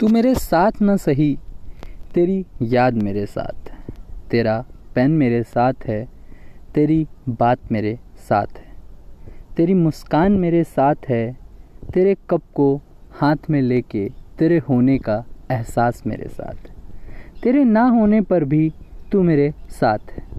तू मेरे साथ न सही। तेरी याद मेरे साथ तेरा पेन मेरे साथ है। तेरी बात मेरे साथ है। तेरी मुस्कान मेरे साथ है। तेरे कप को हाथ में लेके तेरे होने का एहसास मेरे साथ है। तेरे ना होने पर भी तू मेरे साथ है।